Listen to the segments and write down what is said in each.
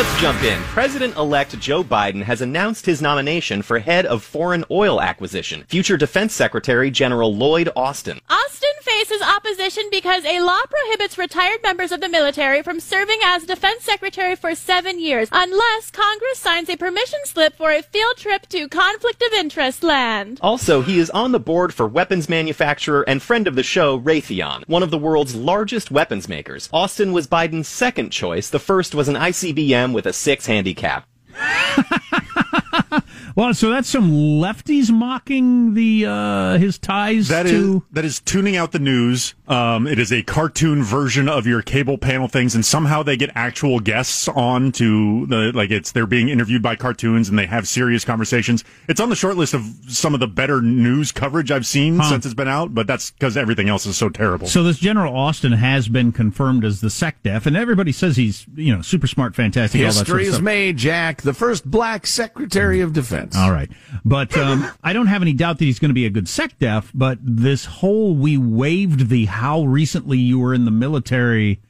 Let's jump in. President elect Joe Biden has announced his nomination for head of foreign oil acquisition, future Defense Secretary General Lloyd Austin. Austin faces opposition because a law prohibits retired members of the military from serving as defense secretary for seven years unless Congress signs a permission slip for a field trip to conflict of interest land. Also, he is on the board for weapons manufacturer and friend of the show, Raytheon, one of the world's largest weapons makers. Austin was Biden's second choice. The first was an ICBM with a six handicap. well, so that's some lefties mocking the uh, his ties That is to. that is tuning out the news. Um, it is a cartoon version of your cable panel things, and somehow they get actual guests on to the like it's they're being interviewed by cartoons and they have serious conversations. It's on the short list of some of the better news coverage I've seen Huh. since it's been out, but that's because everything else is so terrible. So this General Austin has been confirmed as the SecDef, and everybody says he's you know super smart, fantastic. all that sort History of is made, Jack. The first black Secretary of Defense. All right. But um, I don't have any doubt that he's going to be a good SecDef, but this whole we waived the how recently you were in the military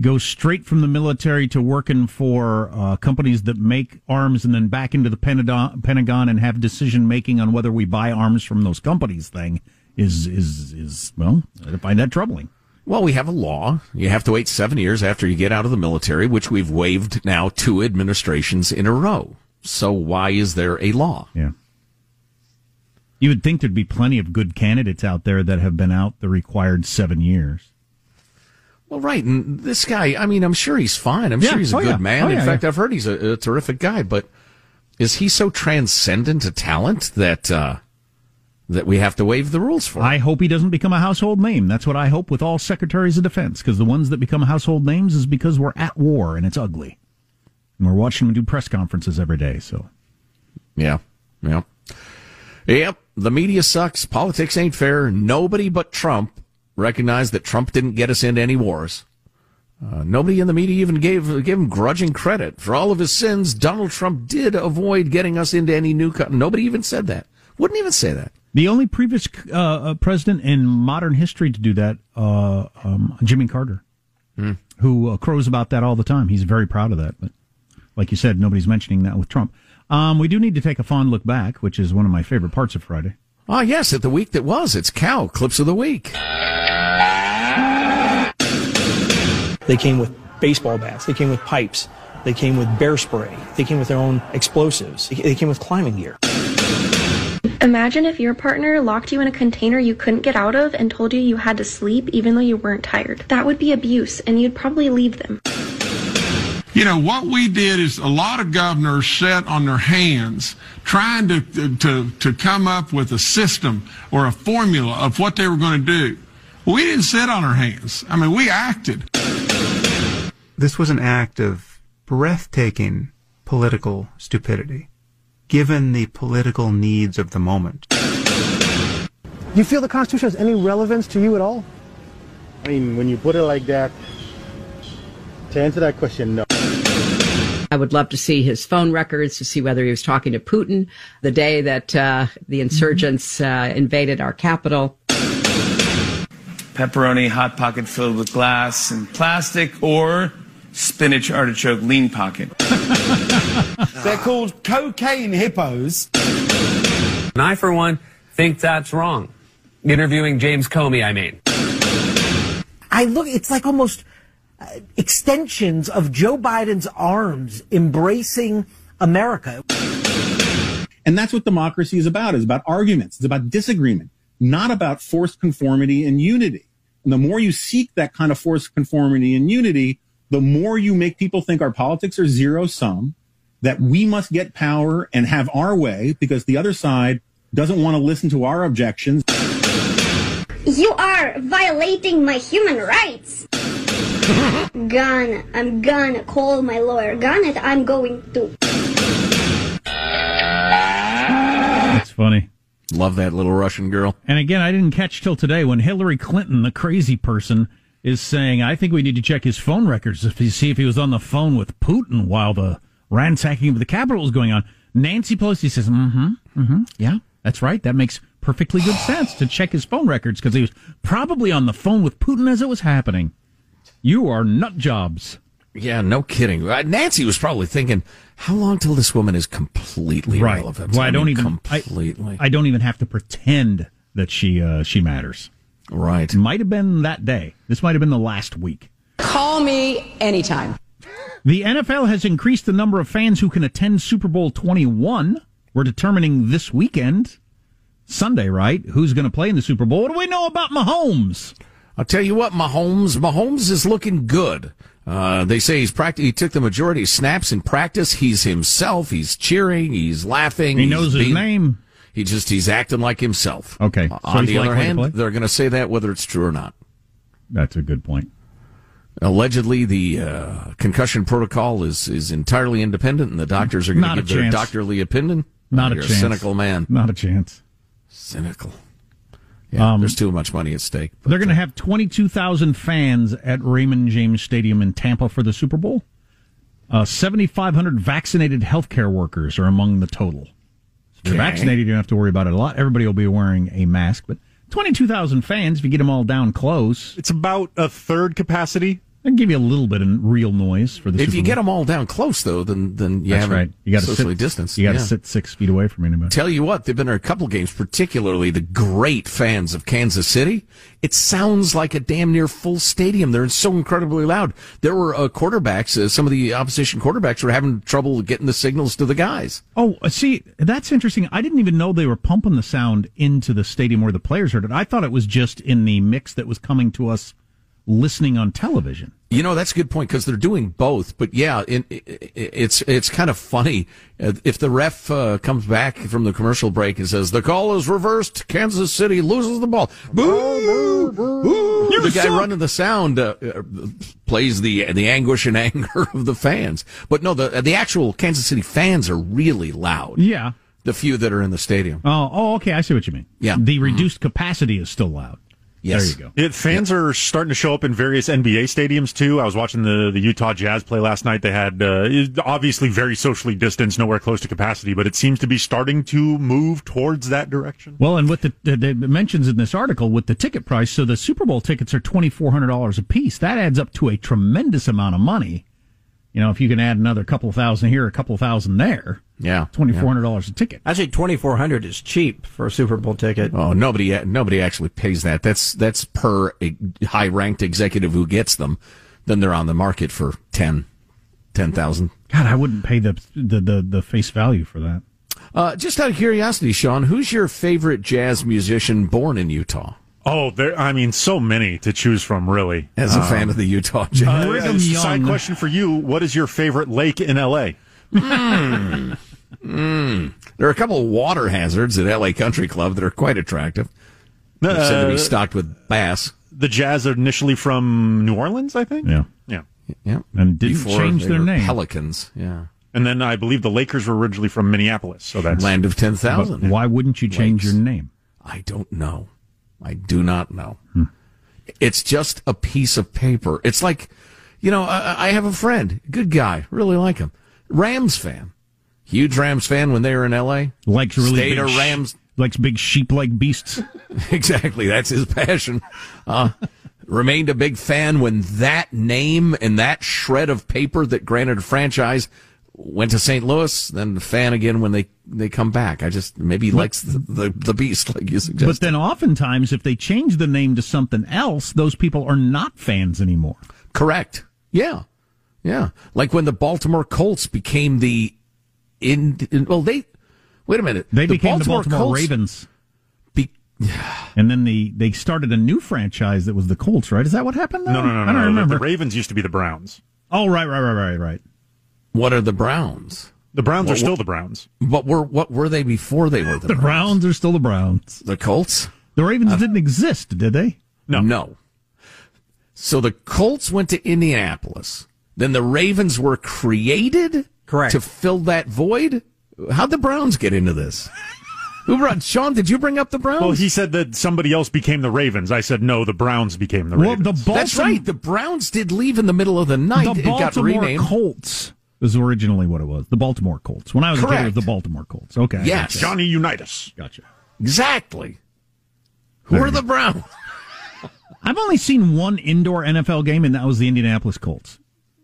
go straight from the military to working for uh, companies that make arms and then back into the Pentagon, Pentagon and have decision making on whether we buy arms from those companies thing is is is well, I find that troubling. Well, we have a law. You have to wait seven years after you get out of the military, which we've waived now two administrations in a row. So why is there a law? Yeah. You would think there'd be plenty of good candidates out there that have been out the required seven years. Well, right. And this guy, I mean, I'm sure he's fine. I'm Yeah. sure he's a Oh, good yeah. man. Oh, in yeah, fact. I've heard he's a, a terrific guy, but is he so transcendent a talent that, uh, that we have to waive the rules for? I hope he doesn't become a household name. That's what I hope with all secretaries of defense, because the ones that become household names is because we're at war and it's ugly. And we're watching them do press conferences every day, so. Yeah. Yeah. Yep. The media sucks. Politics ain't fair. Nobody but Trump recognized that Trump didn't get us into any wars. Uh, nobody in the media even gave gave him grudging credit for all of his sins. Donald Trump did avoid getting us into any new. Co- Nobody even said that. Wouldn't even say that. The only previous uh, uh, president in modern history to do that, uh, um, Jimmy Carter, Hmm. who uh, crows about that all the time. He's very proud of that. But like you said, nobody's mentioning that with Trump. Um, we do need to take a fond look back, which is one of my favorite parts of Friday. Ah, yes, at the week that was. It's cow clips of the week. They came with baseball bats. They came with pipes. They came with bear spray. They came with their own explosives. They they came with climbing gear. Imagine if your partner locked you in a container you couldn't get out of and told you you had to sleep even though you weren't tired. That would be abuse, and you'd probably leave them. You know, what we did is a lot of governors sat on their hands trying to, to, to come up with a system or a formula of what they were going to do. We didn't sit on our hands. I mean, we acted. This was an act of breathtaking political stupidity, given the political needs of the moment. Do you feel the Constitution has any relevance to you at all? I mean, when you put it like that, to answer that question, no. I would love to see his phone records to see whether he was talking to Putin the day that uh, the insurgents uh, invaded our capital. Pepperoni hot pocket filled with glass and plastic, or spinach artichoke lean pocket. They're called cocaine hippos. And I, for one, think that's wrong. Interviewing James Comey, I mean. I look, it's like almost extensions of Joe Biden's arms embracing America. And that's what democracy is about. It's about arguments. It's about disagreement, not about forced conformity and unity. And the more you seek that kind of forced conformity and unity, the more you make people think our politics are zero sum, that we must get power and have our way because the other side doesn't want to listen to our objections. You are violating my human rights. Gonna, I'm gonna call my lawyer. Gonna, I'm going to. That's funny. Love that little Russian girl. And again, I didn't catch till today when Hillary Clinton, the crazy person, is saying, I think we need to check his phone records to see if he was on the phone with Putin while the ransacking of the Capitol was going on. Nancy Pelosi says, mm hmm, mm hmm, yeah, that's right. That makes perfectly good sense to check his phone records because he was probably on the phone with Putin as it was happening. You are nut jobs. Yeah, no kidding. Uh, Nancy was probably thinking, how long till this woman is completely right. relevant? Well, I, don't mean, even completely. I, I, don't even have to pretend that she uh, she matters. Right. Might have been that day. This might have been the last week. Call me anytime. The NFL has increased the number of fans who can attend Super Bowl 21. We're determining this weekend, Sunday, right? Who's going to play in the Super Bowl? What do we know about Mahomes? I'll tell you what, Mahomes. Mahomes is looking good. Uh, they say he's practic- he took the majority of snaps in practice. He's himself. He's cheering. He's laughing. He he's knows his being, name. He just he's acting like himself. Okay. Uh, so on the other hand, they're going to say that whether it's true or not. That's a good point. Allegedly, the uh, concussion protocol is is entirely independent, and the doctors are going to give their chance. doctorly opinion. Not Oh, a you're chance. cynical man. Not a chance. Cynical. Yeah, Um, there's too much money at stake. They're going to have 22,000 fans at Raymond James Stadium in Tampa for the Super Bowl. Uh, 7,500 vaccinated healthcare workers are among the total. So if you're Okay. vaccinated, you don't have to worry about it a lot. Everybody will be wearing a mask, but 22,000 fans, if you get them all down close, It's about a third capacity. That'd give you a little bit of real noise for the If Super you Bowl. get them all down close, though, then then you That's right. You got to socially sit, distanced. You got to Yeah. sit six feet away from anybody. Tell you what, there've been a couple games, particularly the great fans of Kansas City. It sounds like a damn near full stadium. They're so incredibly loud. There were uh, quarterbacks, uh, some of the opposition quarterbacks were having trouble getting the signals to the guys. Oh, uh, see, that's interesting. I didn't even know they were pumping the sound into the stadium where the players heard it. I thought it was just in the mix that was coming to us listening on television. You know, that's a good point because they're doing both. But yeah, it, it, it's it's kind of funny Uh, if the ref uh, comes back from the commercial break and says the call is reversed. Kansas City loses the ball. Boo! boo. You The guy suck. running the sound uh, uh, plays the the anguish and anger of the fans. But no, the the actual Kansas City fans are really loud. Yeah. The few that are in the stadium. Oh, oh, okay. I see what you mean. Yeah. The reduced capacity is still loud. Yes. There you go. It, fans are starting to show up in various NBA stadiums too. I was watching the, the Utah Jazz play last night. They had uh, obviously very socially distanced, nowhere close to capacity, but it seems to be starting to move towards that direction. Well, and with the, the, the mentions in this article with the ticket price, so the Super Bowl tickets are twenty four hundred dollars a piece. That adds up to a tremendous amount of money. You know, if you can add another couple thousand here, a couple thousand there, Yeah. twenty four hundred dollars a ticket. Actually, twenty four hundred is cheap for a Super Bowl ticket. Oh, nobody nobody actually pays that. That's that's per a high ranked executive who gets them. Then they're on the market for ten, ten thousand. God, I wouldn't pay the the the, the face value for that. Uh, just out of curiosity, Sean, who's your favorite jazz musician born in Utah? Oh, there. I mean, so many to choose from, really. As a fan of the Utah Jazz, Uh, Brigham uh, side question for you: What is your favorite lake in L.A.? Hmm. Hmm. There are a couple of water hazards at LA Country Club that are quite attractive. They said to be Uh, stocked with bass. the Jazz are initially from New Orleans, I think. Yeah. Yeah. Yeah. And didn't Before change they their were name. Pelicans. Yeah. And then I believe the Lakers were originally from Minneapolis. So that's Land of 10,000. Why wouldn't you change Lakes. your name? I don't know. I do not know. It's just a piece of paper. It's like, you know, I, I have a friend, good guy, really like him, Rams fan, huge Rams fan when they were in L.A. Likes really Stayed big Rams. likes big sheep-like beasts. exactly, that's his passion. Uh, remained a big fan when that name and that shred of paper that granted a franchise went to St. Louis. Then a fan again when they they come back. I just maybe he likes the, the the beast like you suggested. But then oftentimes, if they change the name to something else, those people are not fans anymore. Correct. Yeah. Yeah. Like when the Baltimore Colts became the in, in- well they wait a minute. They became the Baltimore Colts Ravens. Be, and then the they started a new franchise that was the Colts, right? Is that what happened? no, Though? no, no, no. I don't no. remember. The Ravens used to be the Browns. oh, right, right, right, right, right. What are the Browns? The Browns What- are still the Browns. But were what were they before they were the, Browns? The Browns are still the Browns. The Colts? The Ravens uh, didn't exist, did they? No. No. So the Colts went to Indianapolis. Then the Ravens were created Correct. to fill that void. How'd the Browns get into this? Who brought Sean? Did you bring up the Browns? Well, he said that somebody else became the Ravens. I said no, the Browns became the Well, Ravens. the Baltimore, That's right. The Browns did leave in the middle of the night. the it got Baltimore renamed. Colts was originally what it was. The Baltimore Colts. When I was a kid, it was the Baltimore Colts. Okay. I Yes. gotcha. Johnny Unitas. Gotcha. Exactly. Who are the Browns? I've only seen one indoor NFL game, and that was the Indianapolis Colts.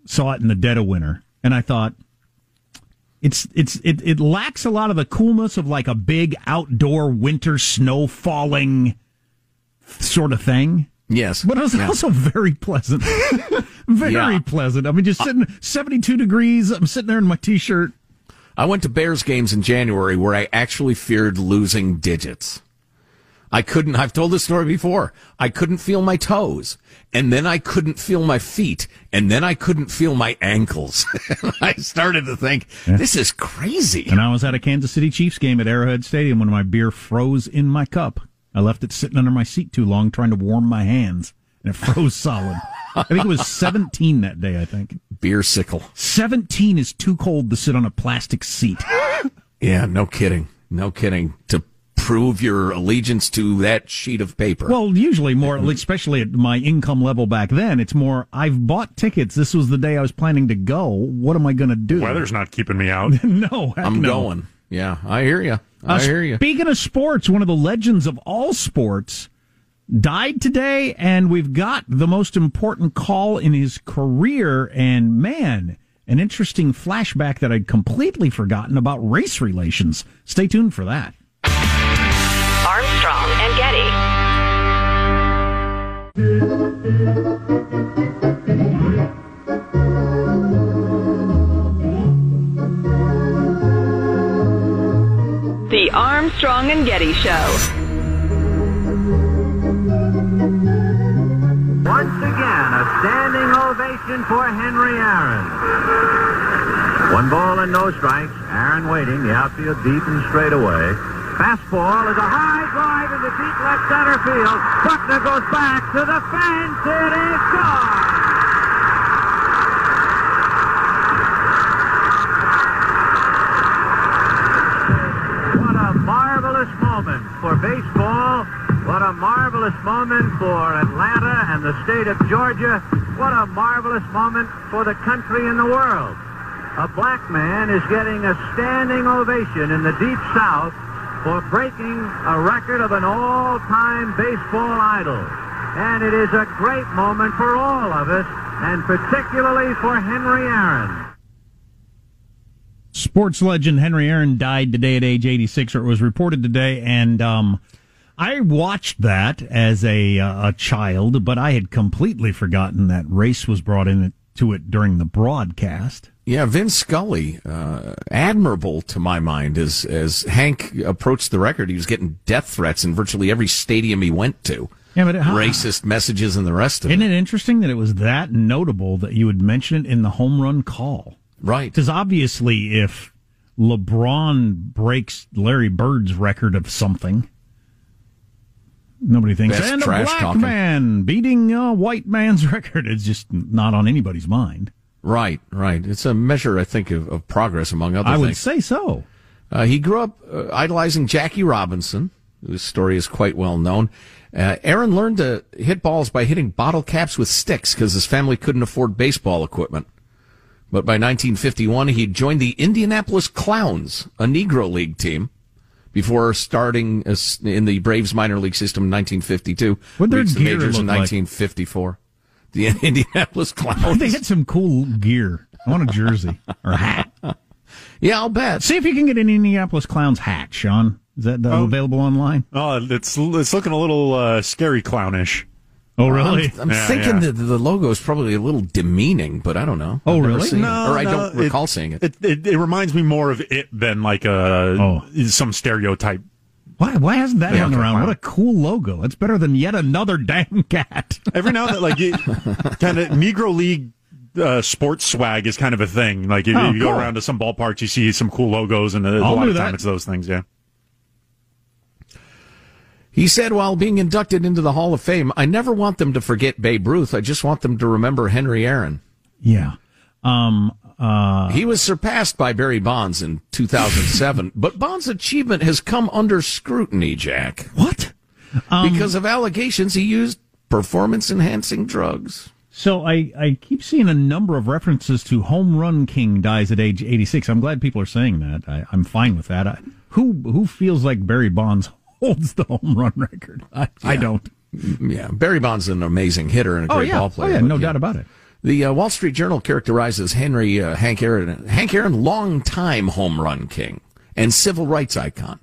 Saw it in the dead of winter, and I thought it's it's it, it lacks a lot of the coolness of like a big outdoor winter snow falling sort of thing. Yes. But it was Yeah. also very pleasant. very Yeah. pleasant. I mean, just sitting 72 degrees. I'm sitting there in my t shirt. I went to Bears games in January where I actually feared losing digits. I couldn't, I've told this story before. I couldn't feel my toes. And then I couldn't feel my feet. And then I couldn't feel my ankles. I started to think, this is crazy. And I was at a Kansas City Chiefs game at Arrowhead Stadium when my beer froze in my cup. I left it sitting under my seat too long trying to warm my hands, and it froze solid. I think it was 17 that day, I think. Beer sickle. 17 is too cold to sit on a plastic seat. Yeah, no kidding. No kidding. To prove your allegiance to that sheet of paper. Well, usually more, especially at my income level back then, it's more, I've bought tickets. This was the day I was planning to go. What am I going to do? Weather's not keeping me out. no, I'm no. going. Yeah, I hear you. I Uh, hear you. Speaking of sports, one of the legends of all sports died today, and we've got the most important call in his career. And man, an interesting flashback that I'd completely forgotten about race relations. Stay tuned for that. Armstrong and Getty. The Armstrong and Getty Show. Standing ovation for Henry Aaron. One ball and no strikes. Aaron waiting. The outfield deep and straight away. Fastball is a high drive into deep left center field. Buckner goes back to the fence. It is gone. What a marvelous moment for baseball. Marvelous moment for Atlanta and the state of Georgia. What a marvelous moment for the country and the world. A black man is getting a standing ovation in the deep south for breaking a record of an all-time baseball idol. And it is a great moment for all of us, and particularly for Henry Aaron. Sports legend Henry Aaron died today at age 86, or it was reported today, and um, I watched that as a uh, a child, but I had completely forgotten that race was brought into it during the broadcast. Yeah, Vince Scully, uh, admirable to my mind, as as Hank approached the record, he was getting death threats in virtually every stadium he went to. Yeah, but how- racist messages and the rest of Isn't it. it interesting that it was that notable that you would mention it in the home run call? Right. Because obviously, if LeBron breaks Larry Bird's record of something, Nobody thinks, That's and a black talking. man beating a white man's record. It's just not on anybody's mind. Right, right. It's a measure, I think, of, of progress among other I things. I would say so. Uh, he grew up uh, idolizing Jackie Robinson, whose story is quite well known. Uh, Aaron learned to hit balls by hitting bottle caps with sticks because his family couldn't afford baseball equipment. But by 1951, he joined the Indianapolis Clowns, a Negro League team, before starting as- in the Braves minor league system in 1952. What'd their reached the gear majors in look like? 1954. The Indianapolis Clowns. they had some cool gear. I want a jersey or a hat. Yeah, I'll bet. See if you can get an Indianapolis Clowns hat, Sean. Is that uh, Oh. available online? Oh, it's it's looking a little uh, scary clownish. Oh, really? I'm, I'm Yeah, thinking yeah. that the logo is probably a little demeaning, but I don't know. Oh, I've really? seen it. No, or I no, don't recall seeing it. It, it. it reminds me more of it than like a some stereotype. Why? Why hasn't that Yeah, hung okay, around? wow. What a cool logo! It's better than yet another damn cat. Every now and then, like kind of Negro League uh, sports swag is kind of a thing. Like if Oh, you go cool. around to some ballparks, you see some cool logos, and uh, a I'll lot of time that. it's those things. Yeah. He said while being inducted into the Hall of Fame, I never want them to forget Babe Ruth. I just want them to remember Henry Aaron. Yeah. Um. Uh. He was surpassed by Barry Bonds in 2007, but Bonds' achievement has come under scrutiny, Jack. What? Um, because of allegations he used performance enhancing drugs. So I, I keep seeing a number of references to Home Run King dies at age 86. I'm glad people are saying that. I, I'm fine with that. I, who who feels like Barry Bonds holds the home run record? I, I don't. Yeah, Barry Bonds is an amazing hitter and a Oh, great yeah. ball player. Oh, yeah, but, no doubt about it. The uh, Wall Street Journal characterizes Henry uh, Hank Aaron Hank Aaron long-time home run king and civil rights icon.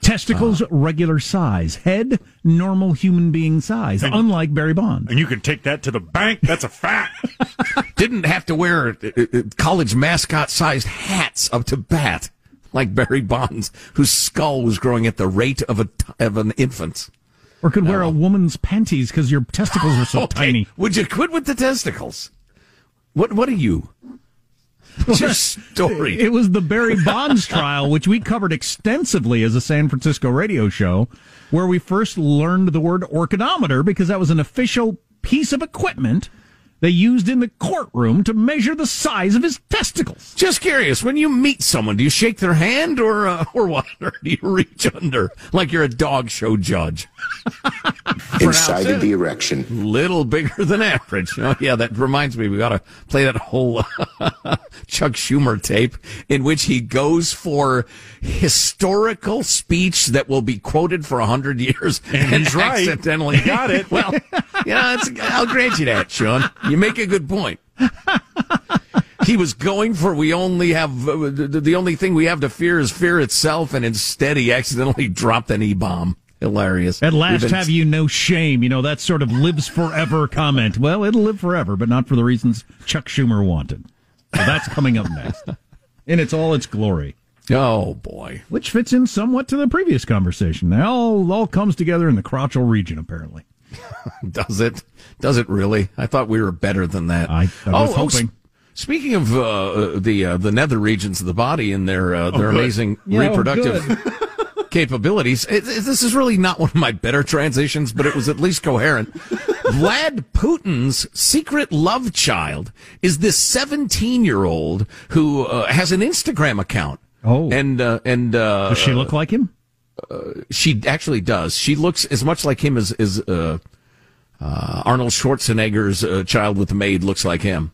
Testicles regular size, head normal human being size, unlike Barry Bonds. And you can take that to the bank. That's a fact. Didn't have to wear uh, uh, college mascot-sized hats up to bat like Barry Bonds, whose skull was growing at the rate of a of an infant's. Or could wear a woman's panties because your testicles are so Okay, tiny. Would you quit with the testicles? What What are you? What's your story? It was the Barry Bonds trial, which we covered extensively as a San Francisco radio show, where we first learned the word orchidometer because that was an official piece of equipment they used in the courtroom to measure the size of his testicles. Just curious, when you meet someone, do you shake their hand or uh, or what? Or do you reach under like you're a dog show judge? Incited the erection. Little bigger than average. Oh, yeah, that reminds me. We got to play that whole Chuck Schumer tape in which he goes for historical speech that will be quoted for a hundred years, And he's right. accidentally He got it. well, yeah, it's, I'll grant you that, Sean. You make a good point. He was going for we only have uh, the, only thing we have to fear is fear itself, and instead he accidentally dropped an e bomb. Hilarious. At last, been- have you no shame? You know, that sort of lives forever comment. Well, it'll live forever, but not for the reasons Chuck Schumer wanted. So that's coming up next. and its all its glory. Oh, boy. Which fits in somewhat to the previous conversation. Now, all, all comes together in the crotchal region, apparently. Does it? Does it really? I thought we were better than that. I, I was hoping. s- speaking of uh, the uh, the nether regions of the body and their uh, their Oh, good. amazing Yeah, oh, reproductive capabilities, it, it- this is really not one of my better transitions, but it was at least coherent. Vlad Putin's secret love child is this 17 year old who uh, has an Instagram account. Oh, and uh, and uh, Does she look like him? She actually does. She looks as much like him as, as uh, uh, Arnold Schwarzenegger's uh, child with the maid looks like him.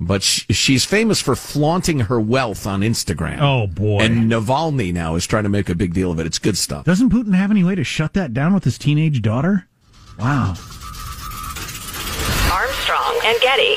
But sh- she's famous for flaunting her wealth on Instagram. Oh, boy. And Navalny now is trying to make a big deal of it. It's good stuff. Doesn't Putin have any way to shut that down with his teenage daughter? Wow. Armstrong and Getty.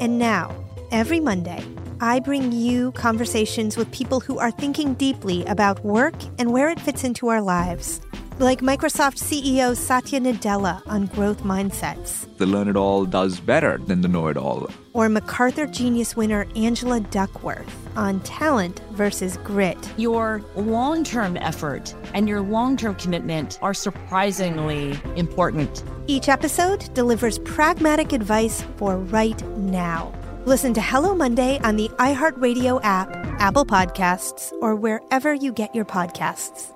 And now, every Monday, I bring you conversations with people who are thinking deeply about work and where it fits into our lives. Like Microsoft CEO Satya Nadella on growth mindsets, The learn it all does better than the know it all. or MacArthur Genius winner Angela Duckworth on talent versus grit. Your long term effort and your long term commitment are surprisingly important. Each episode delivers pragmatic advice for right now. Listen to Hello Monday on the iHeartRadio app, Apple Podcasts, or wherever you get your podcasts.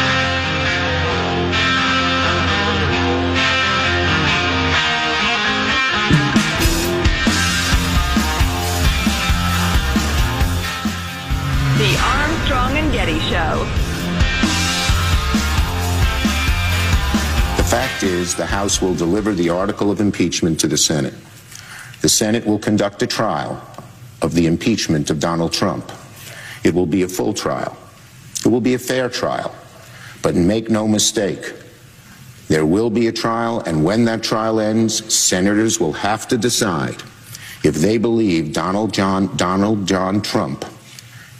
The Armstrong and Getty Show. The fact is, the House will deliver the article of impeachment to the Senate. The Senate will conduct a trial of the impeachment of Donald Trump. It will be a full trial. It will be a fair trial. But make no mistake, there will be a trial, and when that trial ends, senators will have to decide if they believe Donald John, Donald John Trump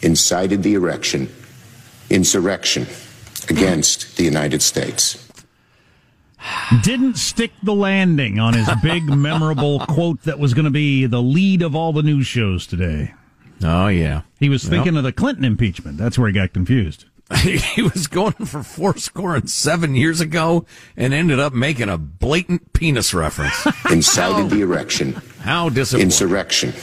incited the erection, insurrection against the United States. Didn't stick the landing on his big, memorable quote that was going to be the lead of all the news shows today. Oh, yeah. He was Well. thinking of the Clinton impeachment. That's where he got confused. he was going for four score and seven years ago and ended up making a blatant penis reference. Incited the erection. How disappointing. Insurrection.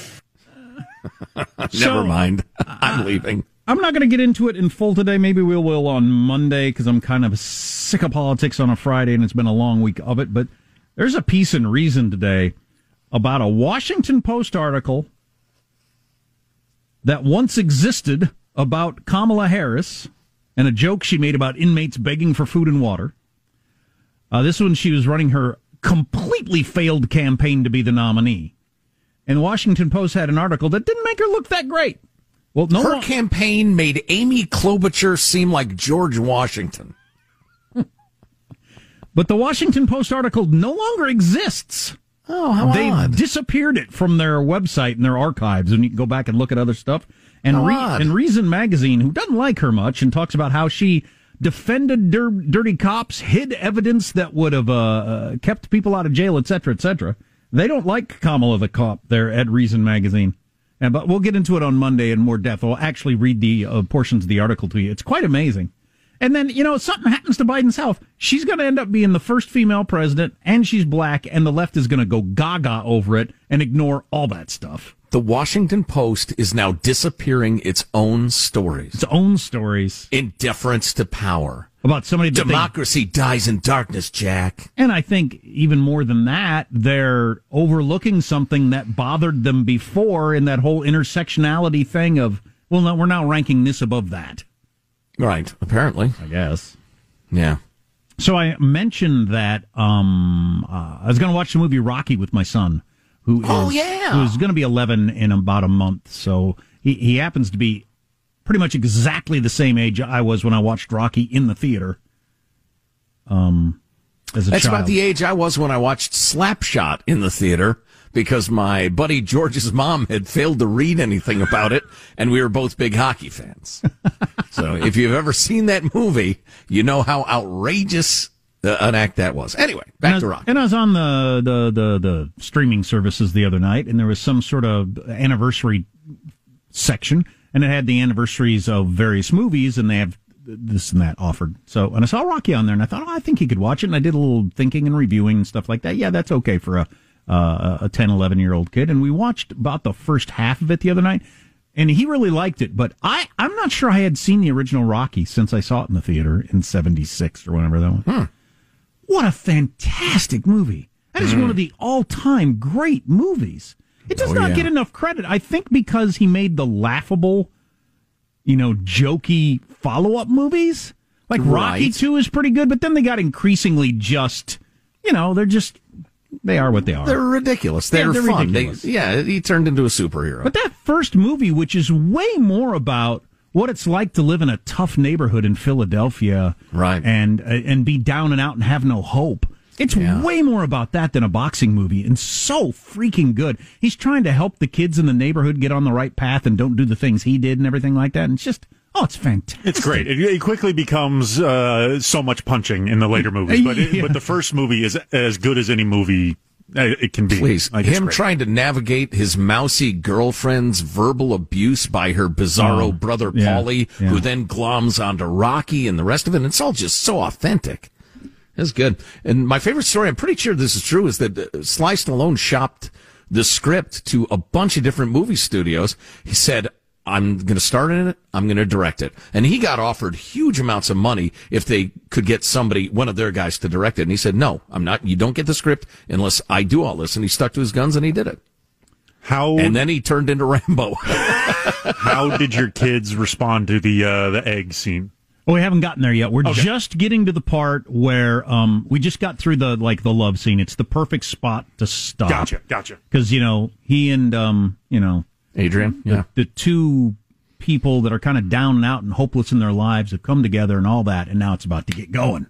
Never So- mind. I'm leaving. I'm not going to get into it in full today. Maybe we will on Monday because I'm kind of sick of politics on a Friday and it's been a long week of it. But there's a piece in Reason today about a Washington Post article that once existed about Kamala Harris and a joke she made about inmates begging for food and water. Uh, this one, she was running her completely failed campaign to be the nominee. And Washington Post had an article that didn't make her look that great. Well, no Her one- campaign made Amy Klobuchar seem like George Washington. But the Washington Post article no longer exists. Oh, how They've odd. disappeared it from their website and their archives, and you can go back and look at other stuff. And, Re- and Reason Magazine, who doesn't like her much and talks about how she defended dir- dirty cops, hid evidence that would have uh, uh, kept people out of jail, etc., etc. They don't like Kamala the cop there at Reason Magazine. And, but we'll get into it on Monday in more depth. I'll actually read the uh, portions of the article to you. It's quite amazing. And then, you know, something happens to Biden's health. She's going to end up being the first female president, and she's black, and the left is going to go gaga over it and ignore all that stuff. The Washington Post is now disappearing its own stories. Its own stories. In deference to power. About somebody that they- Democracy dies in darkness, Jack. And I think even more than that, they're overlooking something that bothered them before in that whole intersectionality thing of, well, no, we're now ranking this above that. Right, apparently. I guess. Yeah. So I mentioned that um, uh, I was going to watch the movie Rocky with my son, who is Oh, yeah. who's going to be 11 in about a month. So he, he happens to be pretty much exactly the same age I was when I watched Rocky in the theater. Um, as a That's child. about the age I was when I watched Slapshot in the theater because my buddy George's mom had failed to read anything about it, and we were both big hockey fans. so if you've ever seen that movie, you know how outrageous uh, an act that was. Anyway, back to rock. And I was on the, the, the, the streaming services the other night, and there was some sort of anniversary section, and it had the anniversaries of various movies, and they have this and that offered. So, and I saw Rocky on there, and I thought, oh, I think he could watch it. And I did a little thinking and reviewing and stuff like that. Yeah, that's okay for a uh, a 10, 11 year old kid. And we watched about the first half of it the other night, and he really liked it. But I, I'm not sure I had seen the original Rocky since I saw it in the theater in '76 or whenever that was. What a fantastic movie! That is Hmm. one of the all-time great movies. It does Oh, not yeah. get enough credit. I think because he made the laughable, you know, jokey follow-up movies. Like Rocky 2 is pretty good, but then they got increasingly just, you know, they're just they are what they are. They're ridiculous. They're, they're fun. They- ridiculous. yeah, he turned into a superhero. But that first movie, which is way more about what it's like to live in a tough neighborhood in Philadelphia, right, and uh, and be down and out and have no hope. It's way more about that than a boxing movie, and so freaking good. He's trying to help the kids in the neighborhood get on the right path and don't do the things he did and everything like that. And it's just, oh, it's fantastic. It's great. It, it quickly becomes uh, so much punching in the later movies, but it, Yeah. but the first movie is as good as any movie uh, it can be. Please, Like, him trying to navigate his mousy girlfriend's verbal abuse by her bizarro Oh, brother yeah, Paulie, yeah. who then gloms onto Rocky and the rest of it. And it's all just so authentic. It's good. And my favorite story, I'm pretty sure this is true, is that uh, Sly Stallone shopped the script to a bunch of different movie studios. He said, I'm going to start in it. I'm going to direct it. And he got offered huge amounts of money if they could get somebody, one of their guys to direct it. And he said, no, I'm not, you don't get the script unless I do all this. And he stuck to his guns and he did it. How? And then he turned into Rambo. How did your kids respond to the uh, the egg scene? Oh, we haven't gotten there yet. We're okay. just getting to the part where um, we just got through the like the love scene. It's the perfect spot to stop. Gotcha, gotcha. Because you know he and um, you know Adrian, the, yeah, the two people that are kind of down and out and hopeless in their lives have come together and all that, and now it's about to get going.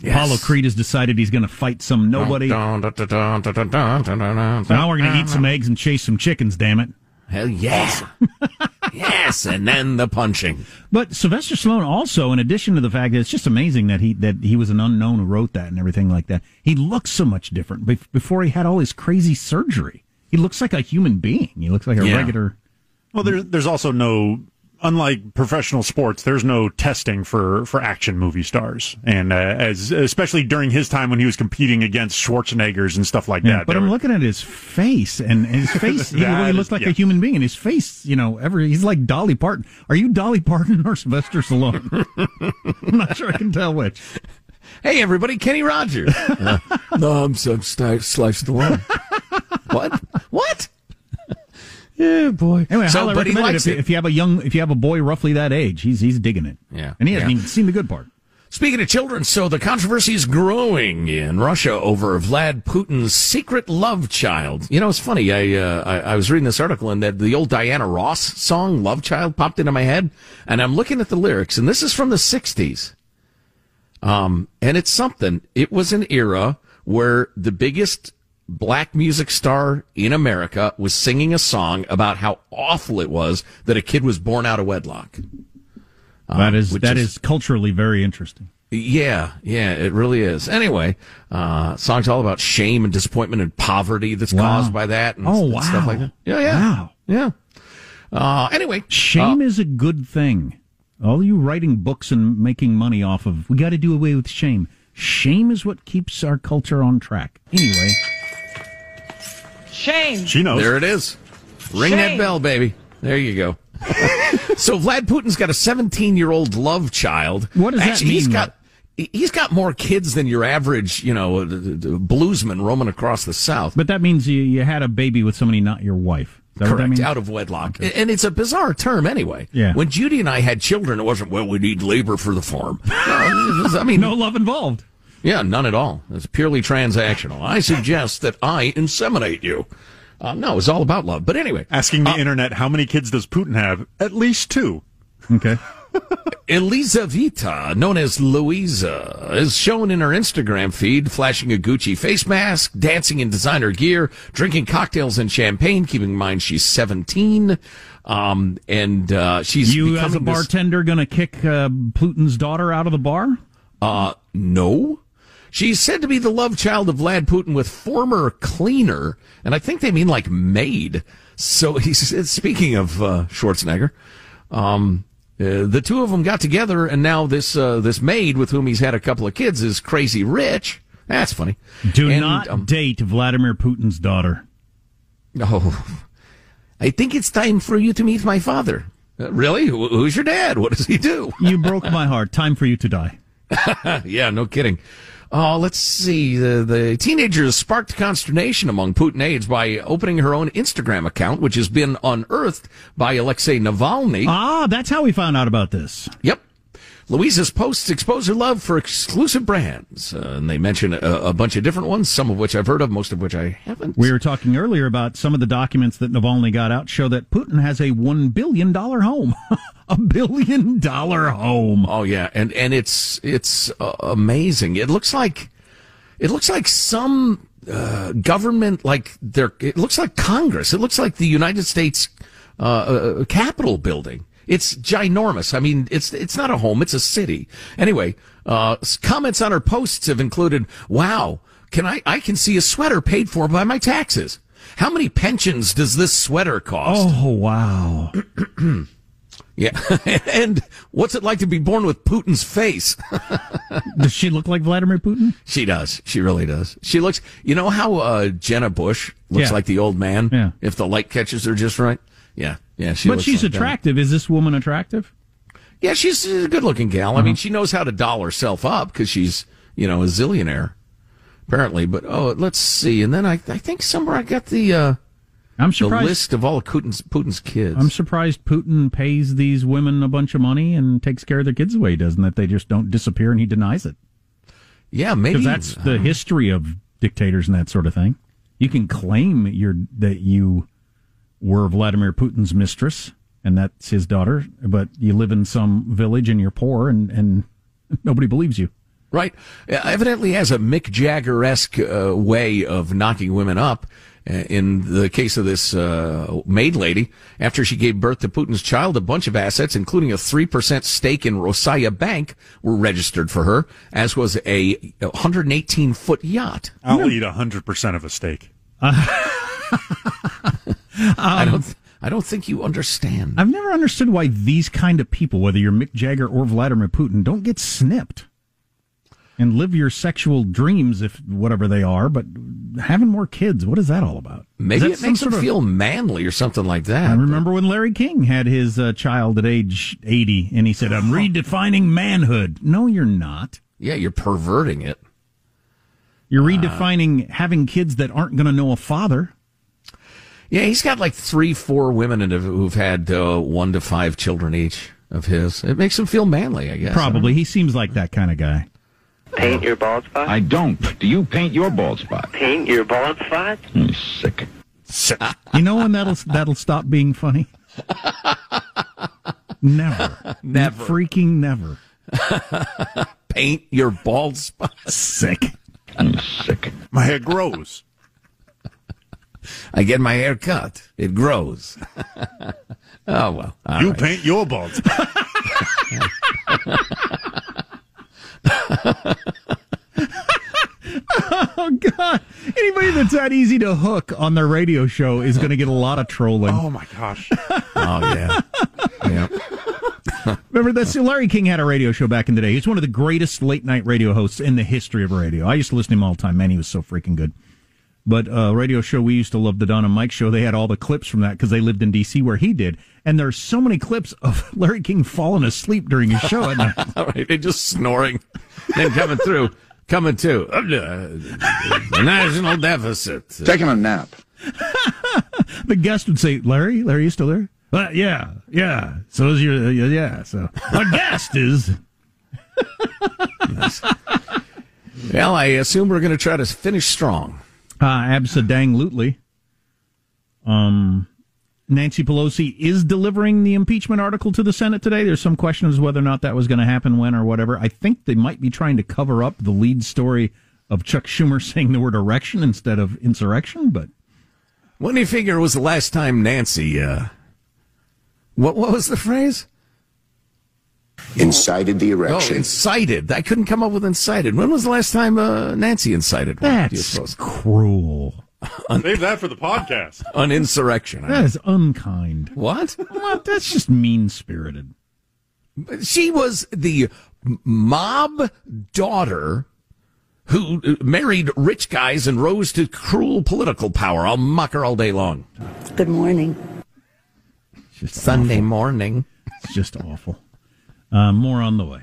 Yes. Apollo Creed has decided he's going to fight some nobody. Now we're going to eat some eggs and chase some chickens. Damn it! Hell yeah. yes, and then the punching. But Sylvester Stallone also, in addition to the fact that it's just amazing that he that he was an unknown who wrote that and everything like that, he looks so much different bef- before he had all his crazy surgery. He looks like a human being. He looks like a Yeah. regular. Well, there's there's also no unlike professional sports. There's no testing for for action movie stars, and uh, as especially during his time when he was competing against Schwarzeneggers and stuff like Yeah, that. but I'm were- looking at his face, and his face, he, That he is- looks like yeah. a human being, and his face, you know, ever he's like Dolly Parton. Are you Dolly Parton or Sylvester Stallone? I'm not sure I can tell which. Hey, everybody, Kenny Rogers. Uh, no, I'm, I'm st- sliced alone. what? What? Yeah, boy. Anyway, So, highly but he recommend it likes if, it. if you have a young, if you have a boy roughly that age, he's he's digging it. Yeah. and he hasn't Yeah. even seen the good part. Speaking of children, so the controversy is growing in Russia over Vlad Putin's secret love child. You know, it's funny. I, uh, I I was reading this article and that the old Diana Ross song "Love Child" popped into my head, and I'm looking at the lyrics, and this is from the '60s. Um, and it's something. It was an era where the biggest black music star in America was singing a song about how awful it was that a kid was born out of wedlock. that is which that is- is culturally very interesting. Yeah, yeah, it really is. Anyway, uh, song's all about shame and disappointment and poverty that's Wow. caused by that and, Oh, and stuff wow. like that. Yeah, yeah. Wow. Yeah. Uh, anyway, Shame is a good thing. All you writing books and making money off of, we got to do away with shame. Shame is what keeps our culture on track. Anyway, Shame. She knows. There it is. Ring that bell, baby. There you go. so Vlad Putin's got a 17 year old love child. What does that Actually, He's mean, got he's got more kids than your average, you know, uh, bluesman roaming across the South. but that means you, you had a baby with somebody not your wife. Is that what Correct, out of wedlock. And it's a bizarre term anyway. Yeah. When Judy and I had children, it wasn't, well, we need labor for the farm. No, I mean, no love involved. Yeah, none at all. It's purely transactional. I suggest that I inseminate you. Uh, no, it's all about love. But anyway, Asking the internet how many kids does Putin have? At least two. Okay. Elizaveta, known as Louisa, is shown in her Instagram feed flashing a Gucci face mask, dancing in designer gear, drinking cocktails and champagne, keeping in mind she's 17. Um, and uh, she's You, as a becoming this- bartender, going to kick uh, Putin's daughter out of the bar? Uh, no. She's said to be the love child of Vlad Putin with former cleaner, and I think they mean like maid. So he's speaking of uh, Schwarzenegger. Um, uh, the two of them got together, and now this uh, this maid with whom he's had a couple of kids is crazy rich. That's funny. Do And, not um, date Vladimir Putin's daughter. Oh, I think it's time for you to meet my father. Uh, really? Who- Who's your dad? What does he do? You broke my heart. Time for you to die. yeah, no kidding. Oh, let's see. The, the teenager sparked consternation among Putin aides by opening her own Instagram account, which has been unearthed by Alexei Navalny. Ah, that's how we found out about this. Yep. Louisa's posts expose her love for exclusive brands, uh, and they mention a, a bunch of different ones, some of which I've heard of, most of which I haven't. We were talking earlier about some of the documents that Navalny got out show that Putin has a $1 billion home. a billion dollar home. Oh yeah, and and it's it's uh, amazing. It looks like it looks like some uh, government, like there. It looks like Congress. It looks like the United States uh, uh, Capitol building. It's ginormous. I mean, it's it's not a home; it's a city. Anyway, uh, comments on her posts have included, "Wow, can I I can see a sweater paid for by my taxes." How many pensions does this sweater cost? Oh, wow. Yeah. and what's it like to be born with Putin's face? Does she look like Vladimir Putin? She does. She really does. She looks, you know how uh, Jenna Bush looks Yeah. like the old man? Yeah. If the light catches her just right? Yeah. Yeah. She but she's like attractive. Is this woman attractive? Yeah, she's a good looking gal. I mean, she knows how to doll herself up because she's, you know, a zillionaire, apparently. But, oh, let's see. And then I, I think somewhere I got the, uh, I'm the list of all of Putin's, Putin's kids. I'm surprised Putin pays these women a bunch of money and takes care of their kids the way he does, and that they just don't disappear and he denies it. yeah, maybe. Because that's the history of dictators and that sort of thing. You can claim you're, that you were Vladimir Putin's mistress and that's his daughter, but you live in some village and you're poor and, and nobody believes you. Right. Uh, Evidently has a Mick Jagger esque uh, way of knocking women up. Uh, in the case of this uh, maid lady, after she gave birth to Putin's child, a bunch of assets, including a 3% stake in Rossiya Bank, were registered for her, as was a 118 foot yacht. I'll eat hundred percent of a steak. I don't. I don't think you understand. I've never understood why these kind of people, whether you're Mick Jagger or Vladimir Putin, don't get snipped and live your sexual dreams, if whatever they are. But having more kids, what is that all about? Maybe it makes them sort of- feel manly or something like that. I remember when Larry King had his uh, child at age 80, and he said, I'm redefining manhood. No, you're not. Yeah, you're perverting it. You're redefining having kids that aren't going to know a father. Yeah, he's got like three, four women who've had uh, one to five children each of his. It makes him feel manly, I guess. Probably. He seems like that kind of guy. Paint your bald spot? I don't. Do you paint your bald spot? Paint your bald spot? Mm, Sick. Sick. You know when that'll that'll stop being funny? Never. Never. Freaking never. Paint your bald spot. Sick. Mm, Sick. My hair grows. I get my hair cut. It grows. oh well. all you right. paint your bald spot. Oh God! Anybody that's that easy to hook on their radio show is going to get a lot of trolling. Oh my gosh. Oh yeah. yeah. Remember that? so Larry King had a radio show back in the day. He's one of the greatest late night radio hosts in the history of radio. I used to listen to him all the time. Man, he was so freaking good. But uh, radio show we used to love the Don and Mike show. They had all the clips from that because they lived in D.C. where he did, and there's so many clips of Larry King falling asleep during his show at night. All right. They're just snoring. Then coming through. Coming to uh, the national deficit. Taking a nap. the guest would say, "Larry, Larry, you still there?" Uh, yeah, yeah. So is your uh, yeah. So our guest is. Well, I assume we're going to try to finish strong. Uh, absolutely. Um, Nancy Pelosi is delivering the impeachment article to the Senate today. There's some question as whether or not that was going to happen, when, or whatever. I think they might be trying to cover up the lead story of Chuck Schumer saying the word erection instead of insurrection. But when do you figure it was the last time Nancy? Uh, what what was the phrase? Incited the erection. Oh, incited. I couldn't come up with incited. When was the last time uh, Nancy incited? one, do you that's suppose? cruel. Save that for the podcast. An insurrection. That is unkind. What? Well, that's just mean spirited. She was the mob daughter who uh, married rich guys and rose to cruel political power. I'll mock her all day long. Good morning. Sunday morning. It's just awful. Uh, more on the way.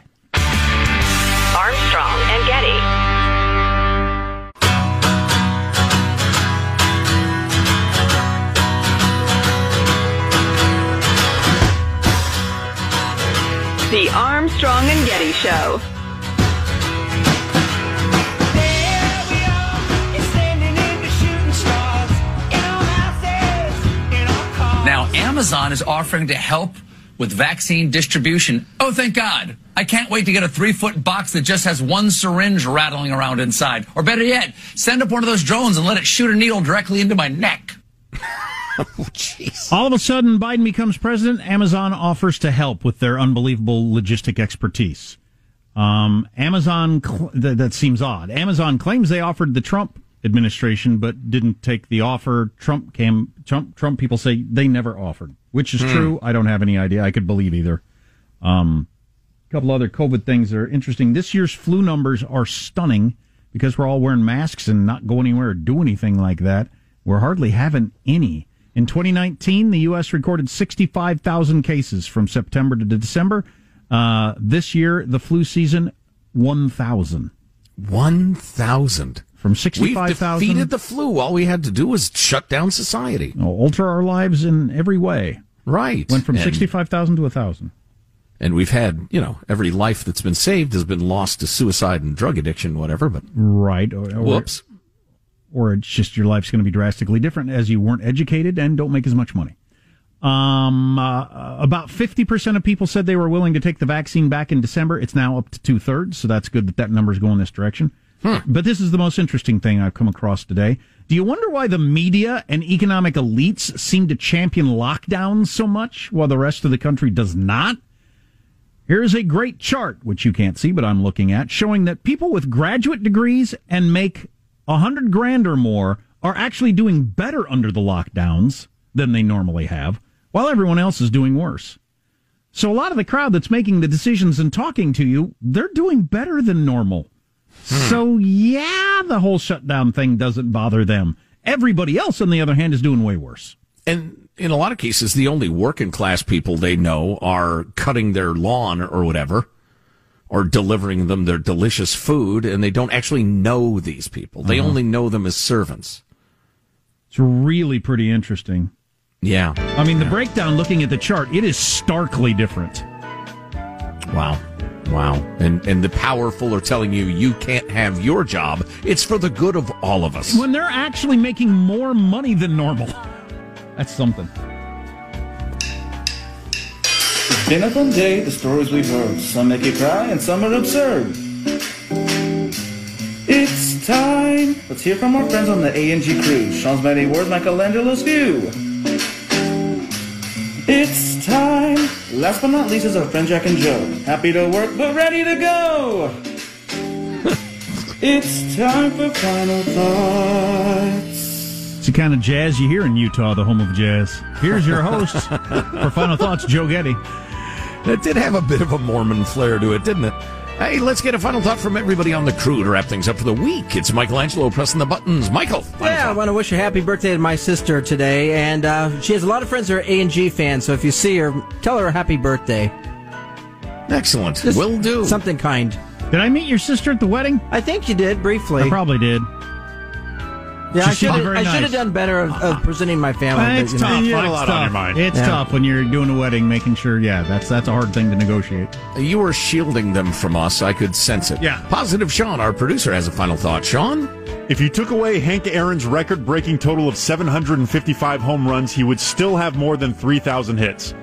The Armstrong and Getty Show. Now, Amazon is offering to help with vaccine distribution. Oh, thank God. I can't wait to get a three foot box that just has one syringe rattling around inside. Or better yet, send up one of those drones and let it shoot a needle directly into my neck. All of a sudden, Biden becomes president. Amazon offers to help with their unbelievable logistic expertise. Um, Amazon, cl- th- that seems odd. Amazon claims they offered the Trump administration, but didn't take the offer. Trump came, Trump, Trump people say they never offered, which is Hmm. true. I don't have any idea. I could believe either. Um, a couple other COVID things that are interesting. This year's flu numbers are stunning because we're all wearing masks and not going anywhere or do anything like that. We're hardly having any. In 2019, the U.S. recorded 65,000 cases from September to December. Uh, this year, the flu season, 1,000. 1,000. From 65,000. We've 65,000. defeated the flu. All we had to do was shut down society. Oh, alter our lives in every way. Right. Went from And- 65,000 to 1,000. And we've had, you know, every life that's been saved has been lost to suicide and drug addiction, whatever. But Right. Or, or- whoops. Or it's just your life's going to be drastically different as you weren't educated and don't make as much money. Um, uh, about 50% of people said they were willing to take the vaccine back in December. It's now up to two thirds. So that's good that that number's going this direction. But this is the most interesting thing I've come across today. Do you wonder why the media and economic elites seem to champion lockdowns so much while the rest of the country does not? Here's a great chart, which you can't see, but I'm looking at, showing that people with graduate degrees and make a hundred grand or more are actually doing better under the lockdowns than they normally have, while everyone else is doing worse. So a lot of the crowd that's making the decisions and talking to you, they're doing better than normal. Hmm. So yeah, the whole shutdown thing doesn't bother them. Everybody else, on the other hand, is doing way worse. And in a lot of cases, the only working class people they know are cutting their lawn or whatever, or delivering them their delicious food, and they don't actually know these people. They Uh-huh. only know them as servants. It's really pretty interesting. Yeah. I mean, the breakdown, looking at the chart, it is starkly different. Wow. Wow. And and the powerful are telling you you can't have your job. It's for the good of all of us. When they're actually making more money than normal. That's something. It's been a fun day, the stories we've heard. Some make you cry and some are absurd. It's time! Let's hear from our friends on the A&G crew. Sean's many words, Michelangelo's view. It's time! Last but not least is our friend Jack and Joe. Happy to work, but ready to go! it's time for final thoughts. It's the kind of jazz you hear in Utah, the home of jazz. Here's your host for Final Thoughts, Joe Getty. That did have a bit of a Mormon flair to it, didn't it? Hey, let's get a final thought from everybody on the crew to wrap things up for the week. It's Michael Angelo pressing the buttons. Michael, final Yeah, I want to wish a happy birthday to my sister today, and uh, she has a lot of friends who are A and G fans. So if you see her, tell her a happy birthday. Excellent, Just will do. Something kind. Did I meet your sister at the wedding? I think you did briefly. I probably did. Yeah, I She should have. I should have nice. done better of, of presenting my family. Uh, but, it's you know. tough. it's tough. It's Yeah. tough when you're doing a wedding, making sure. Yeah, that's that's a hard thing to negotiate. You were shielding them from us. I could sense it. Yeah. Positive Sean, our producer, has a final thought. Sean? If you took away Hank Aaron's record breaking total of 755 home runs, he would still have more than 3,000 hits.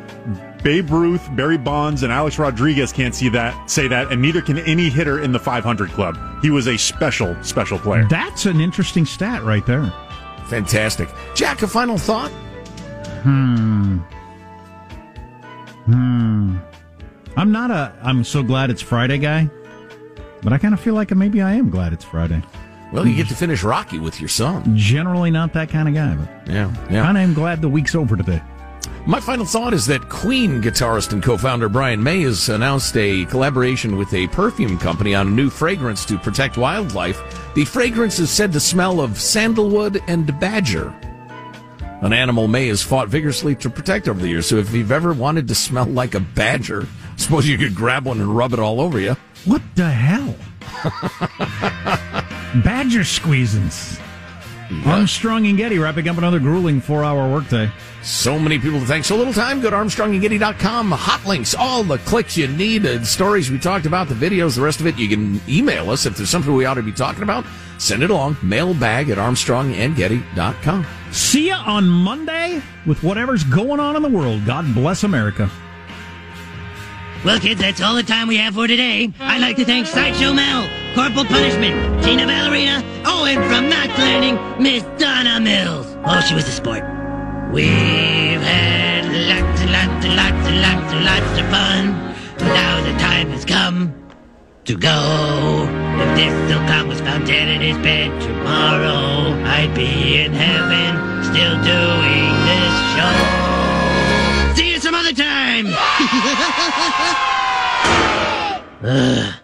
Babe Ruth, Barry Bonds, and Alex Rodriguez can't see that, say that, and neither can any hitter in the 500 club. He was a special, special player. That's an interesting stat right there. Fantastic. Jack, a final thought? Hmm. Hmm. I'm not a. I'm so glad it's Friday guy, but I kind of feel like maybe I am glad it's Friday. Well, you get to finish Rocky with your son. Generally, not that kind of guy, but Yeah, yeah. kind of am glad the week's over today. My final thought is that Queen guitarist and co-founder Brian May has announced a collaboration with a perfume company on a new fragrance to protect wildlife. The fragrance is said to smell of sandalwood and badger. An animal May has fought vigorously to protect over the years. So if you've ever wanted to smell like a badger, suppose you could grab one and rub it all over you. What the hell? Badger squeezins. Armstrong and Getty wrapping up another grueling four-hour workday. So many people to thank. So little time. Go to ArmstrongandGetty.com. Hot links, all the clicks you need, the stories we talked about, the videos, the rest of it. You can email us if there's something we ought to be talking about. Send it along. Mailbag at ArmstrongandGetty.com. See ya on Monday with whatever's going on in the world. God bless America. Well, kids, that's all the time we have for today. I'd like to thank Sideshow Mel, Corporal Punishment, Tina Ballerina, oh, and from Knots Landing, Miss Donna Mills. Oh, she was a sport. We've had lots and lots and lots and lots and lots of fun. Now the time has come to go. If this silk was found dead in his bed tomorrow, I'd be in heaven still doing this show. See you some other time. Ugh.